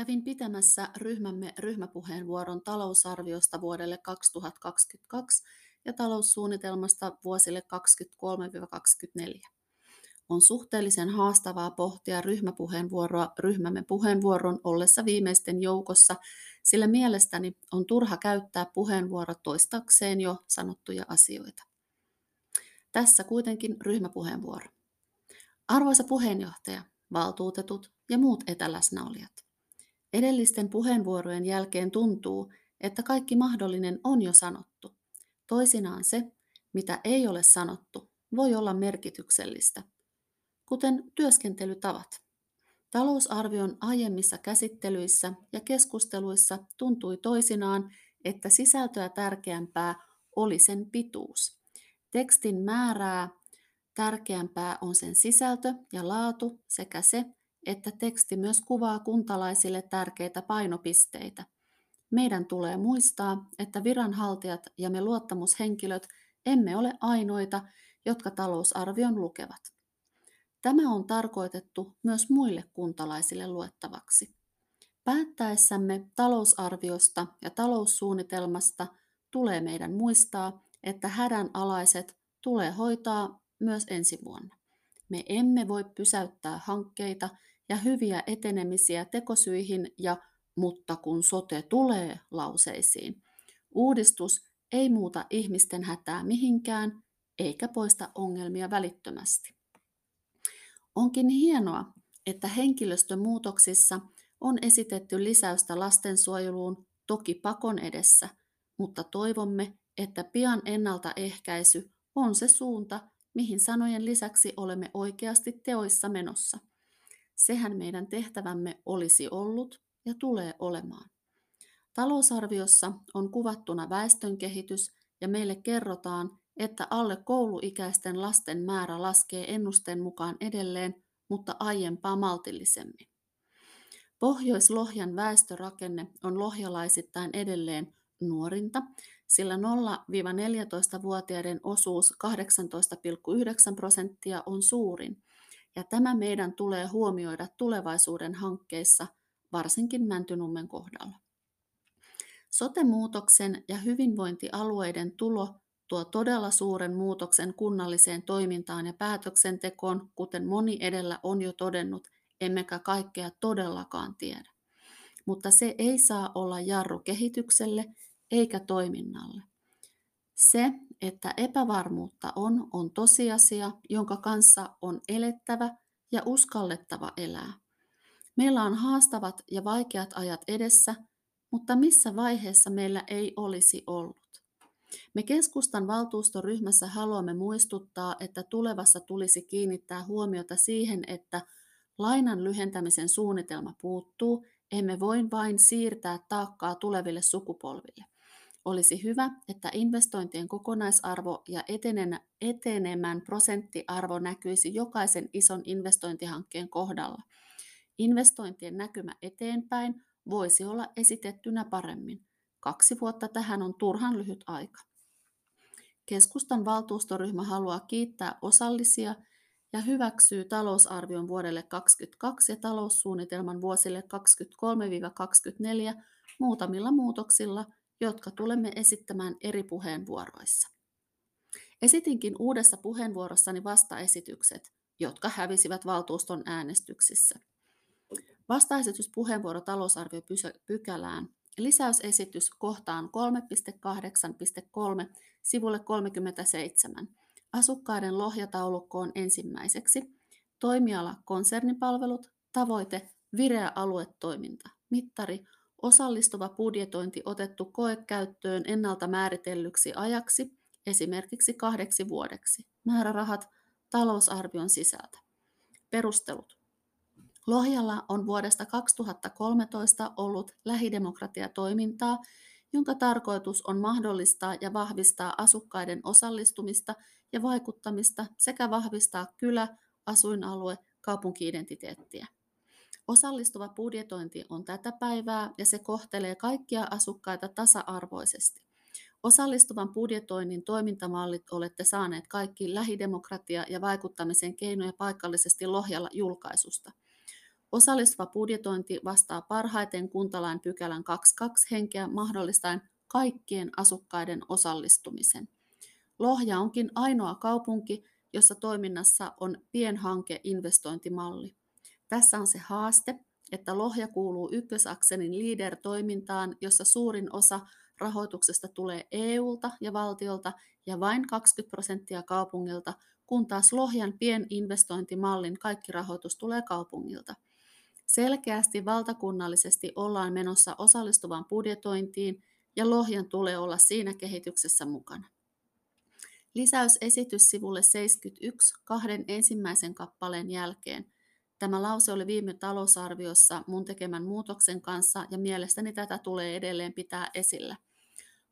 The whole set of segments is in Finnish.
Kävin pitämässä ryhmämme ryhmäpuheenvuoron talousarviosta vuodelle 2022 ja taloussuunnitelmasta vuosille 2023-2024. On suhteellisen haastavaa pohtia ryhmäpuheenvuoroa ryhmämme puheenvuoron ollessa viimeisten joukossa, sillä mielestäni on turha käyttää puheenvuoro toistakseen jo sanottuja asioita. Tässä kuitenkin ryhmäpuheenvuoro. Arvoisa puheenjohtaja, valtuutetut ja muut etäläsnäolijat. Edellisten puheenvuorojen jälkeen tuntuu, että kaikki mahdollinen on jo sanottu. Toisinaan se, mitä ei ole sanottu, voi olla merkityksellistä, kuten työskentelytavat. Talousarvion aiemmissa käsittelyissä ja keskusteluissa tuntui toisinaan, että sisältöä tärkeämpää oli sen pituus. Tekstin määrää tärkeämpää on sen sisältö ja laatu sekä se, että teksti myös kuvaa kuntalaisille tärkeitä painopisteitä. Meidän tulee muistaa, että viranhaltijat ja me luottamushenkilöt emme ole ainoita, jotka talousarvion lukevat. Tämä on tarkoitettu myös muille kuntalaisille luettavaksi. Päättäessämme talousarviosta ja taloussuunnitelmasta tulee meidän muistaa, että hädänalaiset tulee hoitaa myös ensi vuonna. Me emme voi pysäyttää hankkeita ja hyviä etenemisiä tekosyihin ja mutta kun sote tulee lauseisiin. Uudistus ei muuta ihmisten hätää mihinkään eikä poista ongelmia välittömästi. Onkin hienoa, että henkilöstömuutoksissa on esitetty lisäystä lastensuojeluun toki pakon edessä, mutta toivomme, että pian ennaltaehkäisy on se suunta, mihin sanojen lisäksi olemme oikeasti teoissa menossa. Sehän meidän tehtävämme olisi ollut ja tulee olemaan. Talousarviossa on kuvattuna väestönkehitys ja meille kerrotaan, että alle kouluikäisten lasten määrä laskee ennusteen mukaan edelleen, mutta aiempaa maltillisemmin. Pohjois-Lohjan väestörakenne on lohjalaisittain edelleen nuorinta, sillä 0-14-vuotiaiden osuus 18,9 prosenttia on suurin, ja tämä meidän tulee huomioida tulevaisuuden hankkeissa, varsinkin Mäntynummen kohdalla. Sotemuutoksen ja hyvinvointialueiden tulo tuo todella suuren muutoksen kunnalliseen toimintaan ja päätöksentekoon, kuten moni edellä on jo todennut, emmekä kaikkea todellakaan tiedä. Mutta se ei saa olla jarru kehitykselle eikä toiminnalle. Se, että epävarmuutta on, on tosiasia, jonka kanssa on elettävä ja uskallettava elää. Meillä on haastavat ja vaikeat ajat edessä, mutta missä vaiheessa meillä ei olisi ollut? Me keskustan valtuustoryhmässä haluamme muistuttaa, että tulevassa tulisi kiinnittää huomiota siihen, että lainan lyhentämisen suunnitelma puuttuu, emme voi vain siirtää taakkaa tuleville sukupolville. Olisi hyvä, että investointien kokonaisarvo ja etenemän prosenttiarvo näkyisi jokaisen ison investointihankkeen kohdalla. Investointien näkymä eteenpäin voisi olla esitettynä paremmin. Kaksi vuotta tähän on turhan lyhyt aika. Keskustan valtuustoryhmä haluaa kiittää osallisia ja hyväksyy talousarvion vuodelle 2022 ja taloussuunnitelman vuosille 2023-2024 muutamilla muutoksilla, jotka tulemme esittämään eri puheenvuoroissa. Esitinkin uudessa puheenvuorossani vastaesitykset, jotka hävisivät valtuuston äänestyksissä. Vastaesityspuheenvuoro talousarviopykälään Lisäysesitys kohtaan 3.8.3 sivulle 37. Asukkaiden lohjataulukkoon ensimmäiseksi. Toimiala konsernipalvelut, tavoite vireä aluetoiminta, mittari osallistuva budjetointi otettu koekäyttöön ennalta määritellyksi ajaksi, esimerkiksi kahdeksi vuodeksi. Määrärahat talousarvion sisältä. Perustelut. Lohjalla on vuodesta 2013 ollut lähidemokratiatoimintaa, jonka tarkoitus on mahdollistaa ja vahvistaa asukkaiden osallistumista ja vaikuttamista sekä vahvistaa kylä, asuinalue, kaupunkiidentiteettiä. Osallistuva budjetointi on tätä päivää ja se kohtelee kaikkia asukkaita tasa-arvoisesti. Osallistuvan budjetoinnin toimintamallit olette saaneet kaikki lähidemokratia- ja vaikuttamisen keinoja paikallisesti Lohjalla julkaisusta. Osallistuva budjetointi vastaa parhaiten kuntalain pykälän 22 henkeä mahdollistaen kaikkien asukkaiden osallistumisen. Lohja onkin ainoa kaupunki, jossa toiminnassa on pienhanke-investointimalli. Tässä on se haaste, että Lohja kuuluu ykkösakselin leader-toimintaan, jossa suurin osa rahoituksesta tulee EUlta ja valtiolta ja vain 20 prosenttia kaupungilta, kun taas Lohjan pieninvestointimallin kaikki rahoitus tulee kaupungilta. Selkeästi valtakunnallisesti ollaan menossa osallistuvan budjetointiin ja Lohjan tulee olla siinä kehityksessä mukana. Lisäysesitys sivulle 71 kahden ensimmäisen kappaleen jälkeen. Tämä lause oli viime talousarviossa mun tekemän muutoksen kanssa ja mielestäni tätä tulee edelleen pitää esillä.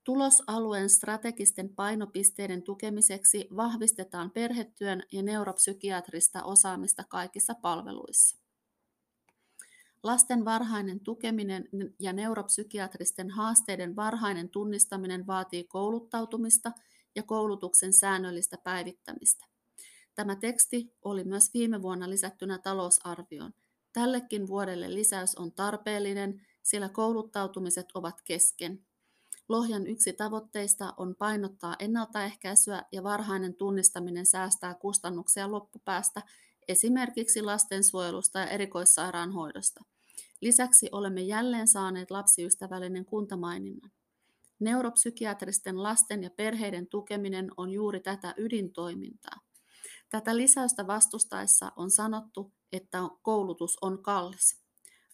Tulosalueen strategisten painopisteiden tukemiseksi vahvistetaan perhetyön ja neuropsykiatrista osaamista kaikissa palveluissa. Lasten varhainen tukeminen ja neuropsykiatristen haasteiden varhainen tunnistaminen vaatii kouluttautumista ja koulutuksen säännöllistä päivittämistä. Tämä teksti oli myös viime vuonna lisättynä talousarvioon. Tällekin vuodelle lisäys on tarpeellinen, sillä kouluttautumiset ovat kesken. Lohjan yksi tavoitteista on painottaa ennaltaehkäisyä ja varhainen tunnistaminen säästää kustannuksia loppupäästä esimerkiksi lastensuojelusta ja erikoissairaanhoidosta. Lisäksi olemme jälleen saaneet lapsiystävällinen kuntamaininnan. Neuropsykiatristen lasten ja perheiden tukeminen on juuri tätä ydintoimintaa. Tätä lisäystä vastustaessa on sanottu, että koulutus on kallis.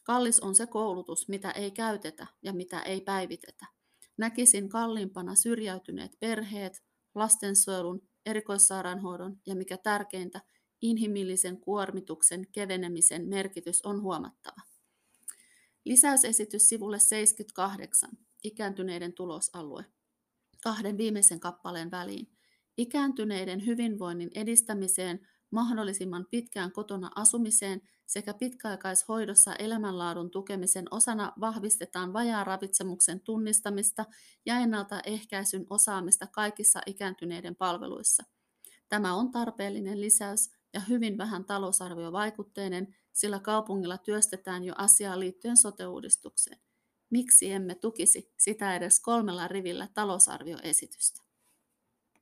Kallis on se koulutus, mitä ei käytetä ja mitä ei päivitetä. Näkisin kalliimpana syrjäytyneet perheet, lastensuojelun, erikoissairaanhoidon ja mikä tärkeintä, inhimillisen kuormituksen kevenemisen merkitys on huomattava. Lisäysesitys sivulle 78, ikääntyneiden tulosalue, kahden viimeisen kappaleen väliin. Ikääntyneiden hyvinvoinnin edistämiseen, mahdollisimman pitkään kotona asumiseen sekä pitkäaikaishoidossa elämänlaadun tukemisen osana vahvistetaan ravitsemuksen tunnistamista ja ennaltaehkäisyn osaamista kaikissa ikääntyneiden palveluissa. Tämä on tarpeellinen lisäys ja hyvin vähän talousarviovaikutteinen, sillä kaupungilla työstetään jo asiaa liittyen sote-uudistukseen. Miksi emme tukisi sitä edes kolmella rivillä talousarvioesitystä?